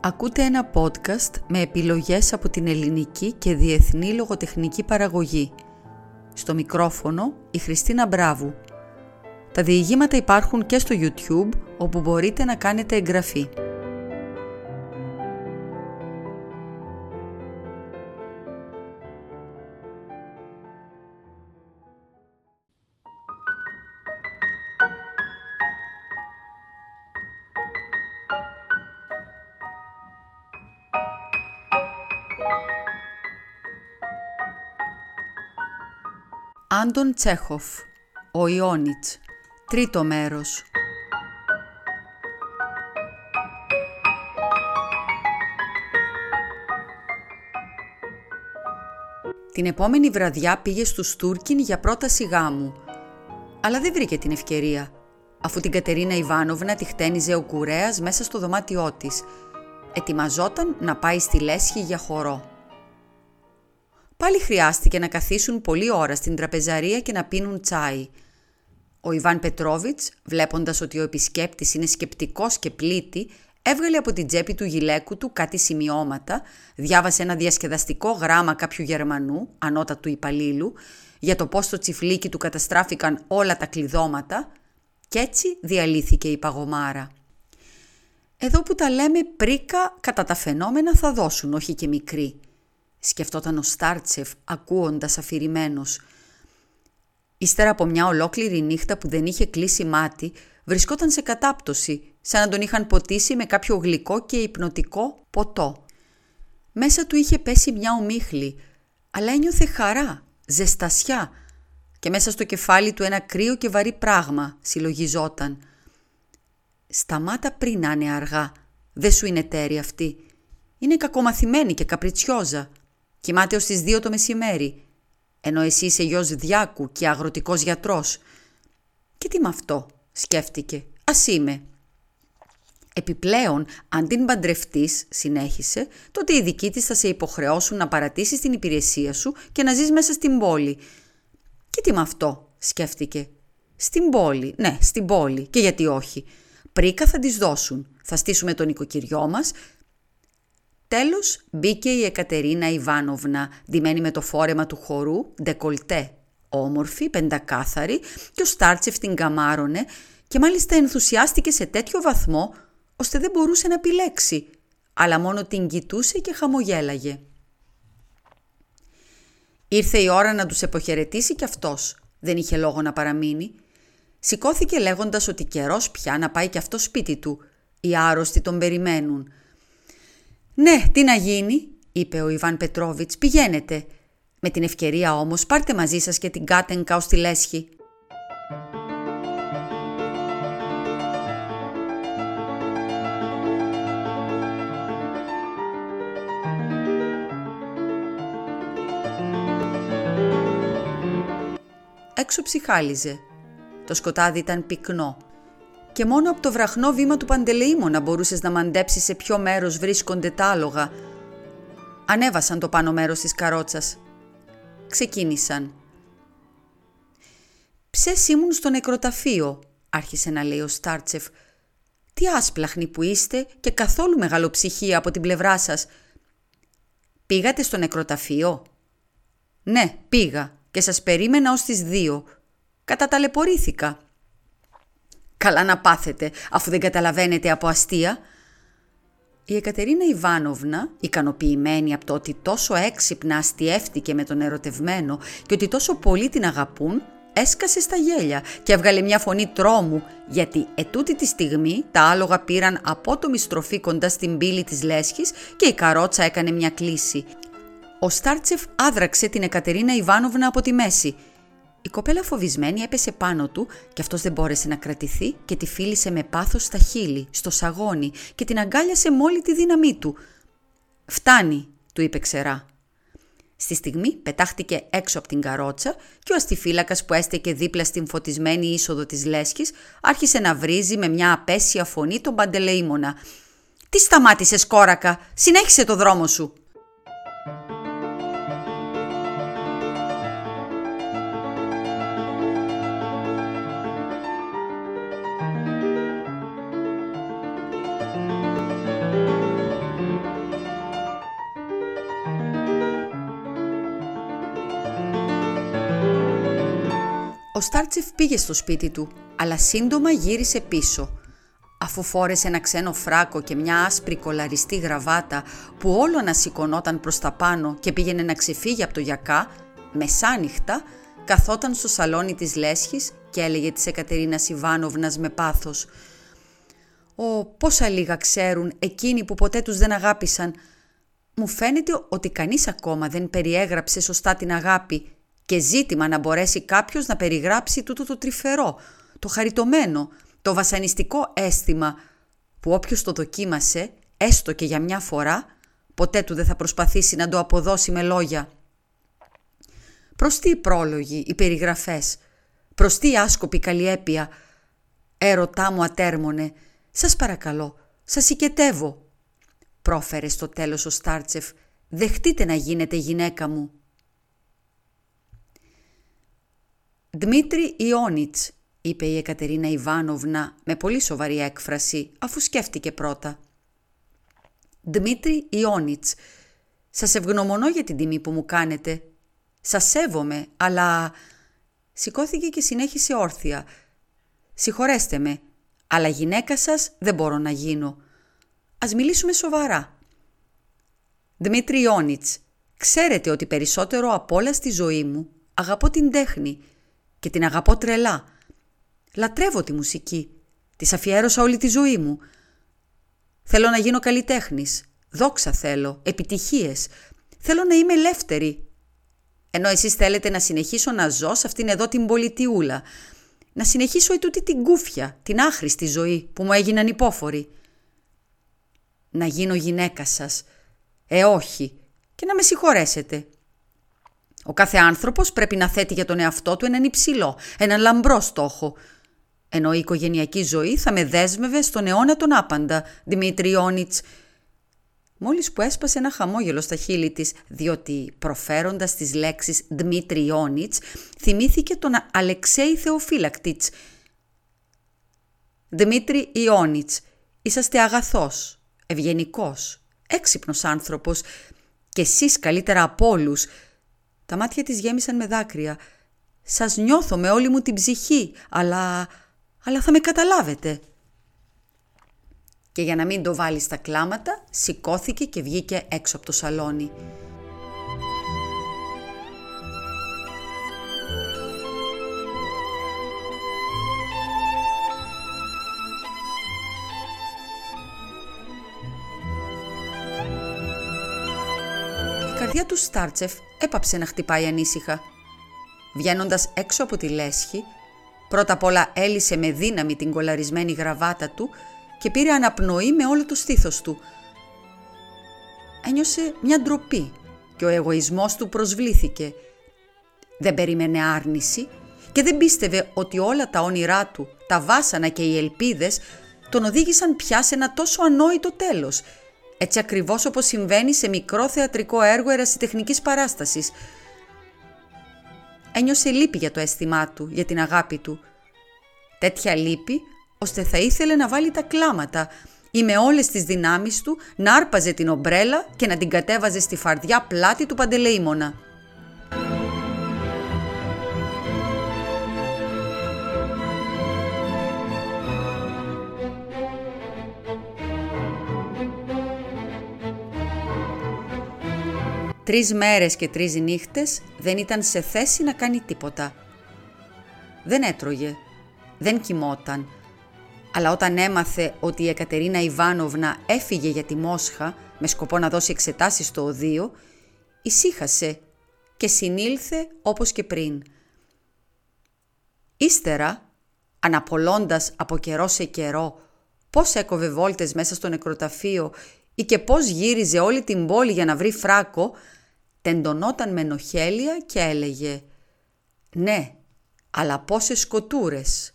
Ακούτε ένα podcast με επιλογές από την ελληνική και διεθνή λογοτεχνική παραγωγή. Στο μικρόφωνο η Χριστίνα Μπράβου. Τα διηγήματα υπάρχουν και στο YouTube όπου μπορείτε να κάνετε εγγραφή. Άντων Τσέχοφ, ο Ιόνιτς, τρίτο μέρος. Την επόμενη βραδιά πήγε στους Τούρκιν για πρόταση γάμου. Αλλά δεν βρήκε την ευκαιρία, αφού την Κατερίνα Ιβάνοβνα τη χτένιζε ο κουρέας μέσα στο δωμάτιό της. Ετοιμαζόταν να πάει στη Λέσχη για χορό. Πάλι χρειάστηκε να καθίσουν πολλή ώρα στην τραπεζαρία και να πίνουν τσάι. Ο Ιβάν Πετρόβιτς, βλέποντας ότι ο επισκέπτης είναι σκεπτικός και πλήτη, έβγαλε από την τσέπη του γυλαίκου του κάτι σημειώματα, διάβασε ένα διασκεδαστικό γράμμα κάποιου Γερμανού, ανώτατου υπαλλήλου, για το πώς στο τσιφλίκι του καταστράφηκαν όλα τα κλειδώματα και έτσι διαλύθηκε η παγωμάρα. Εδώ που τα λέμε πρίκα κατά τα φαινόμενα θα δώσουν, όχι και μικροί σκεφτόταν ο Στάρτσεφ ακούοντας αφηρημένος. Ύστερα από μια ολόκληρη νύχτα που δεν είχε κλείσει μάτι, βρισκόταν σε κατάπτωση, σαν να τον είχαν ποτίσει με κάποιο γλυκό και υπνοτικό ποτό. Μέσα του είχε πέσει μια ομίχλη, αλλά ένιωθε χαρά, ζεστασιά και μέσα στο κεφάλι του ένα κρύο και βαρύ πράγμα συλλογιζόταν. «Σταμάτα πριν να είναι αργά, δεν σου είναι τέρη αυτή. Είναι κακομαθημένη και καπριτσιόζα. Κοιμάται ως τις δύο το μεσημέρι, ενώ εσύ είσαι γιος διάκου και αγροτικός γιατρός. Και τι με αυτό, σκέφτηκε, ας είμαι. Επιπλέον, αν την παντρευτείς, συνέχισε, τότε οι δικοί της θα σε υποχρεώσουν να παρατήσεις την υπηρεσία σου και να ζεις μέσα στην πόλη. Και τι με αυτό, σκέφτηκε. Στην πόλη, ναι, στην πόλη, και γιατί όχι. Πρίκα θα τις δώσουν. Θα στήσουμε τον οικοκυριό μας, Τέλος μπήκε η Εκατερίνα Ιβάνοβνα, ντυμένη με το φόρεμα του χορού, ντεκολτέ, όμορφη, πεντακάθαρη και ο Στάρτσεφ την καμάρωνε και μάλιστα ενθουσιάστηκε σε τέτοιο βαθμό ώστε δεν μπορούσε να επιλέξει, αλλά μόνο την κοιτούσε και χαμογέλαγε. Ήρθε η ώρα να τους εποχαιρετήσει κι αυτός. Δεν είχε λόγο να παραμείνει. Σηκώθηκε λέγοντας ότι καιρός πια να πάει κι αυτό σπίτι του. Οι άρρωστοι τον περιμένουν. «Ναι, τι να γίνει», είπε ο Ιβάν Πετρόβιτς, «πηγαίνετε. Με την ευκαιρία όμως πάρτε μαζί σας και την Κάτενκα ως τη Λέσχη». Έξω ψυχάλιζε. Το σκοτάδι ήταν πυκνό και μόνο από το βραχνό βήμα του Παντελεήμονα μπορούσες να μαντέψεις σε ποιο μέρος βρίσκονται τα άλογα. Ανέβασαν το πάνω μέρος της καρότσας. Ξεκίνησαν. «Ψες ήμουν στο νεκροταφείο», άρχισε να λέει ο Στάρτσεφ. «Τι άσπλαχνοι που είστε και καθόλου μεγαλοψυχία από την πλευρά σας. Πήγατε στο νεκροταφείο» «Ναι, πήγα και σας περίμενα ως τις δύο. Καταταλαιπωρήθηκα». Καλά να πάθετε, αφού δεν καταλαβαίνετε από αστεία. Η Εκατερίνα Ιβάνοβνα, ικανοποιημένη από το ότι τόσο έξυπνα αστιεύτηκε με τον ερωτευμένο και ότι τόσο πολύ την αγαπούν, έσκασε στα γέλια και έβγαλε μια φωνή τρόμου, γιατί ετούτη τη στιγμή τα άλογα πήραν απότομη στροφή κοντά στην πύλη της λέσχης και η καρότσα έκανε μια κλίση. Ο Στάρτσεφ άδραξε την Εκατερίνα Ιβάνοβνα από τη μέση η κοπέλα φοβισμένη έπεσε πάνω του και αυτός δεν μπόρεσε να κρατηθεί και τη φίλησε με πάθος στα χείλη, στο σαγόνι και την αγκάλιασε με όλη τη δύναμή του. «Φτάνει», του είπε ξερά. Στη στιγμή πετάχτηκε έξω από την καρότσα και ο αστιφύλακας που έστεκε δίπλα στην φωτισμένη είσοδο της λέσχης άρχισε να βρίζει με μια απέσια φωνή τον παντελεήμονα. «Τι σταμάτησες κόρακα, συνέχισε το δρόμο σου». Στάρτσεφ πήγε στο σπίτι του, αλλά σύντομα γύρισε πίσω. Αφού φόρεσε ένα ξένο φράκο και μια άσπρη κολαριστή γραβάτα που όλο να σηκωνόταν προς τα πάνω και πήγαινε να ξεφύγει από το γιακά, μεσάνυχτα καθόταν στο σαλόνι της λέσχης και έλεγε της Εκατερίνας Ιβάνοβνας με πάθος «Ω, πόσα λίγα ξέρουν εκείνοι που ποτέ τους δεν αγάπησαν. Μου φαίνεται ότι κανείς ακόμα δεν περιέγραψε σωστά την αγάπη και ζήτημα να μπορέσει κάποιος να περιγράψει τούτο το τρυφερό, το χαριτωμένο, το βασανιστικό αίσθημα που όποιος το δοκίμασε, έστω και για μια φορά, ποτέ του δεν θα προσπαθήσει να το αποδώσει με λόγια. Προς τι οι πρόλογοι, οι περιγραφές, προς τι άσκοπη καλλιέπεια, έρωτά μου ατέρμονε, σας παρακαλώ, σας οικετεύω. Πρόφερε στο τέλος ο Στάρτσεφ, δεχτείτε να γίνετε γυναίκα μου. «Δμήτρη Ιόνιτς», είπε η Εκατερίνα Ιβάνοβνα με πολύ σοβαρή έκφραση, αφού σκέφτηκε πρώτα. «Δμήτρη Ιόνιτς, σας ευγνωμονώ για την τιμή που μου κάνετε. Σας σέβομαι, αλλά...» Σηκώθηκε και συνέχισε όρθια. «Συγχωρέστε με, αλλά γυναίκα σας δεν μπορώ να γίνω. Ας μιλήσουμε σοβαρά». «Δμήτρη Ιόνιτς, ξέρετε ότι περισσότερο από όλα στη ζωή μου αγαπώ την τέχνη και την αγαπώ τρελά. Λατρεύω τη μουσική. Της αφιέρωσα όλη τη ζωή μου. Θέλω να γίνω καλλιτέχνης. Δόξα θέλω, επιτυχίες. Θέλω να είμαι ελεύθερη. Ενώ εσείς θέλετε να συνεχίσω να ζω σε αυτήν εδώ την πολιτιούλα. Να συνεχίσω ετούτη την κούφια, την άχρηστη ζωή που μου έγιναν υπόφοροι. Να γίνω γυναίκα σας. Ε όχι. Και να με συγχωρέσετε. Ο κάθε άνθρωπος πρέπει να θέτει για τον εαυτό του έναν υψηλό, έναν λαμπρό στόχο. Ενώ η οικογενειακή ζωή θα με δέσμευε στον αιώνα τον άπαντα, Δημήτρη Ιόνιτς. Μόλις που έσπασε ένα χαμόγελο στα χείλη της, διότι προφέροντας τις λέξεις Δημήτρη Ιόνιτς, θυμήθηκε τον Αλεξέη Θεοφύλακτιτς. Δημήτρη Ιόνιτς, είσαστε αγαθός, ευγενικός, έξυπνος άνθρωπος και εσείς καλύτερα από όλους, τα μάτια της γέμισαν με δάκρυα. «Σας νιώθω με όλη μου την ψυχή, αλλά... αλλά θα με καταλάβετε». Και για να μην το βάλεις στα κλάματα, σηκώθηκε και βγήκε έξω από το σαλόνι. Καρδιά του Στάρτσεφ έπαψε να χτυπάει ανήσυχα. Βγαίνοντας έξω από τη λέσχη, πρώτα απ' όλα έλυσε με δύναμη την κολαρισμένη γραβάτα του και πήρε αναπνοή με όλο το στήθος του. Ένιωσε μια ντροπή και ο εγωισμός του προσβλήθηκε. Δεν περίμενε άρνηση και δεν πίστευε ότι όλα τα όνειρά του, τα βάσανα και οι ελπίδες τον οδήγησαν πια σε ένα τόσο ανόητο τέλος – έτσι ακριβώς όπως συμβαίνει σε μικρό θεατρικό έργο ερασιτεχνικής παράστασης. Ένιωσε λύπη για το αίσθημά του, για την αγάπη του. Τέτοια λύπη, ώστε θα ήθελε να βάλει τα κλάματα ή με όλες τις δυνάμεις του να άρπαζε την ομπρέλα και να την κατέβαζε στη φαρδιά πλάτη του Παντελεήμονα. Τρεις μέρες και τρεις νύχτες δεν ήταν σε θέση να κάνει τίποτα. Δεν έτρωγε, δεν κοιμόταν, αλλά όταν έμαθε ότι η Εκατερίνα Ιβάνοβνα έφυγε για τη Μόσχα με σκοπό να δώσει εξετάσεις στο οδείο, ησύχασε και συνήλθε όπως και πριν. Ύστερα, αναπολώντας από καιρό σε καιρό πώς έκοβε βόλτες μέσα στο νεκροταφείο ή και πώς γύριζε όλη την πόλη για να βρει φράκο, τεντωνόταν με νοχέλια και έλεγε «Ναι, αλλά πόσες σκοτούρες».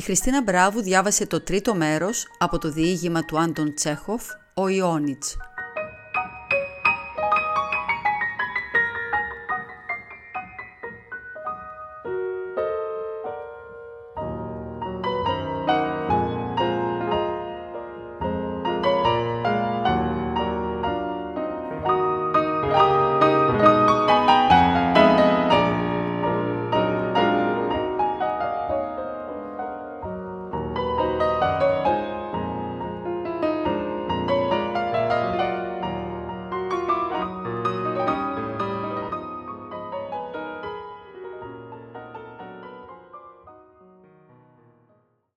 Η Χριστίνα Μπράβου διάβασε το τρίτο μέρος από το διήγημα του Άντων Τσέχοφ, «Ο Ιόνιτς».